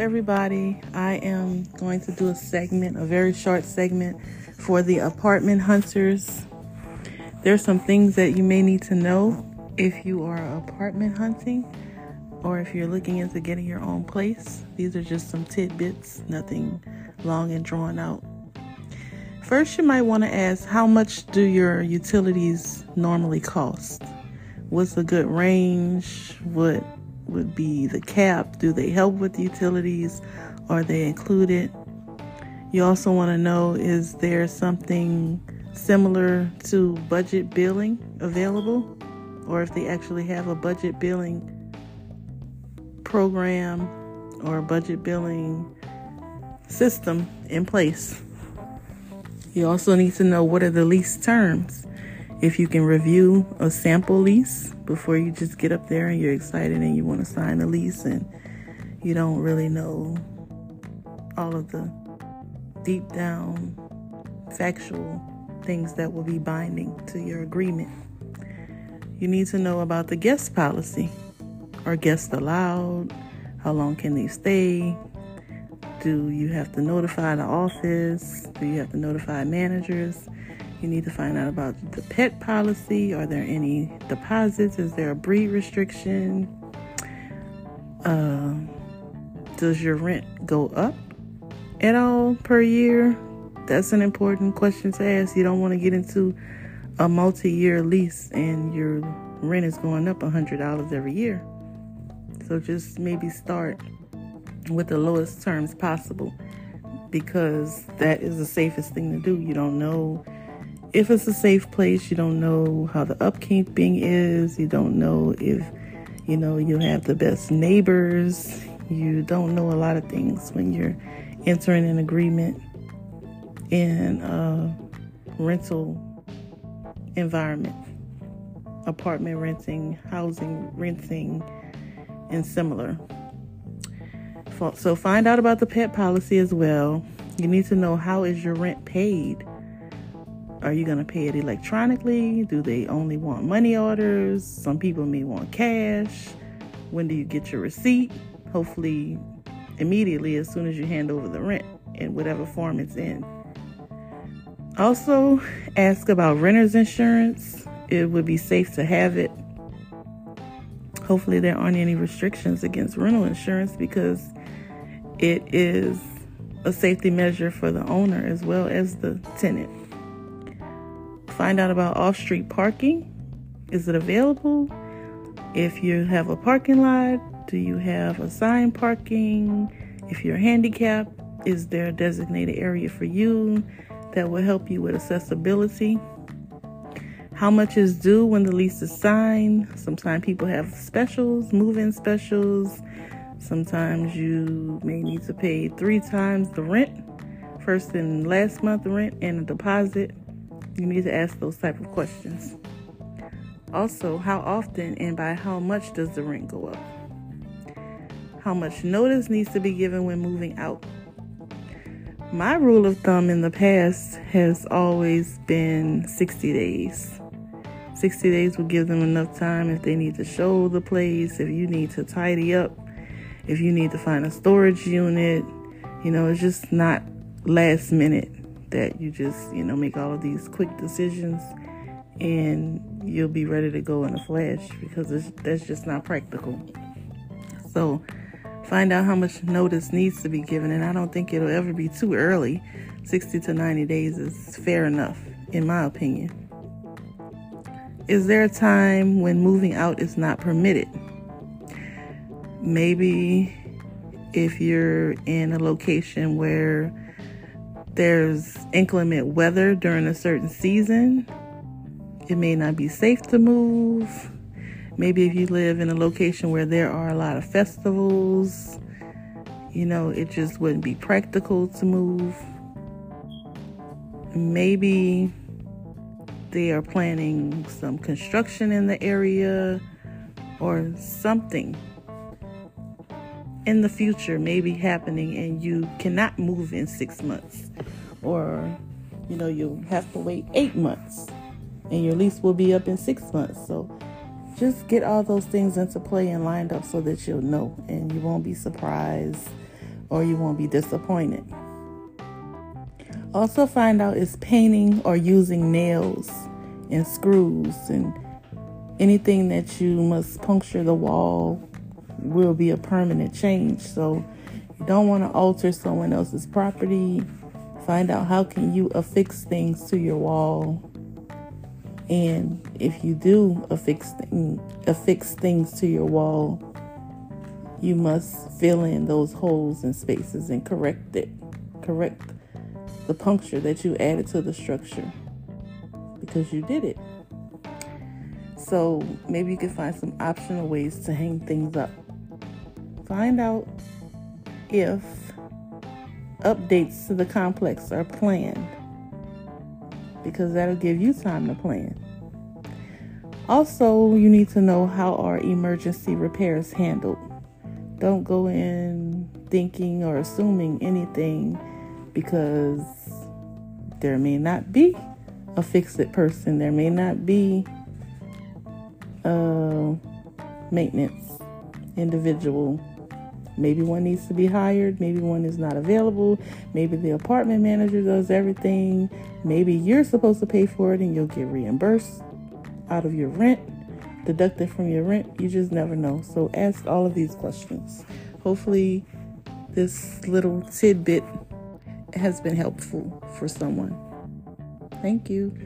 everybody. I am going to do a segment, a very short segment for the apartment hunters. There's some things that you may need to know if you are apartment hunting or if you're looking into getting your own place. These are just some tidbits, nothing long and drawn out. First, you might want to ask how much do your utilities normally cost? What's a good range? What would be the cap? Do they help with utilities? Are they included? You also want to know is there something similar to budget billing available? Or if they actually have a budget billing program or budget billing system in place. You also need to know what are the lease terms. If you can review a sample lease before you just get up there and you're excited and you want to sign the lease and you don't really know all of the deep down factual things that will be binding to your agreement. You need to know about the guest policy. Are guests allowed? How long can they stay? Do you have to notify the office? Do you have to notify managers? You need to find out about the pet policy. Are there any deposits? Is there a breed restriction? Uh, does your rent go up at all per year? That's an important question to ask. You don't want to get into a multi year lease and your rent is going up $100 every year. So just maybe start with the lowest terms possible because that is the safest thing to do. You don't know if it's a safe place, you don't know how the upkeeping is, you don't know if you know you have the best neighbors, you don't know a lot of things when you're entering an agreement in a rental environment apartment renting, housing renting, and similar. So find out about the pet policy as well. You need to know how is your rent paid? Are you going to pay it electronically? Do they only want money orders? Some people may want cash. When do you get your receipt? Hopefully, immediately as soon as you hand over the rent in whatever form it's in. Also, ask about renter's insurance. It would be safe to have it. Hopefully, there aren't any restrictions against rental insurance because it is a safety measure for the owner as well as the tenant. Find out about off street parking. Is it available? If you have a parking lot, do you have assigned parking? If you're handicapped, is there a designated area for you that will help you with accessibility? How much is due when the lease is signed? Sometimes people have specials, move in specials. Sometimes you may need to pay three times the rent first and last month rent and a deposit you need to ask those type of questions. Also, how often and by how much does the rent go up? How much notice needs to be given when moving out? My rule of thumb in the past has always been 60 days. 60 days will give them enough time if they need to show the place, if you need to tidy up, if you need to find a storage unit. You know, it's just not last minute that you just, you know, make all of these quick decisions and you'll be ready to go in a flash because that's just not practical. So, find out how much notice needs to be given, and I don't think it'll ever be too early. 60 to 90 days is fair enough, in my opinion. Is there a time when moving out is not permitted? Maybe if you're in a location where there's inclement weather during a certain season, it may not be safe to move. Maybe if you live in a location where there are a lot of festivals, you know, it just wouldn't be practical to move. Maybe they are planning some construction in the area or something in the future may be happening and you cannot move in six months or you know you'll have to wait eight months and your lease will be up in six months so just get all those things into play and lined up so that you'll know and you won't be surprised or you won't be disappointed. Also, find out is painting or using nails and screws and anything that you must puncture the wall will be a permanent change. So, you don't want to alter someone else's property. Find out how can you affix things to your wall. And if you do affix, thing, affix things to your wall, you must fill in those holes and spaces and correct it. Correct the puncture that you added to the structure because you did it. So maybe you can find some optional ways to hang things up. Find out if updates to the complex are planned because that'll give you time to plan. Also, you need to know how are emergency repairs handled. Don't go in thinking or assuming anything because there may not be a fix it person, there may not be a maintenance individual. Maybe one needs to be hired, maybe one is not available, maybe the apartment manager does everything, maybe you're supposed to pay for it and you'll get reimbursed out of your rent deducted from your rent. You just never know. So ask all of these questions. Hopefully, this little tidbit has been helpful for someone. Thank you.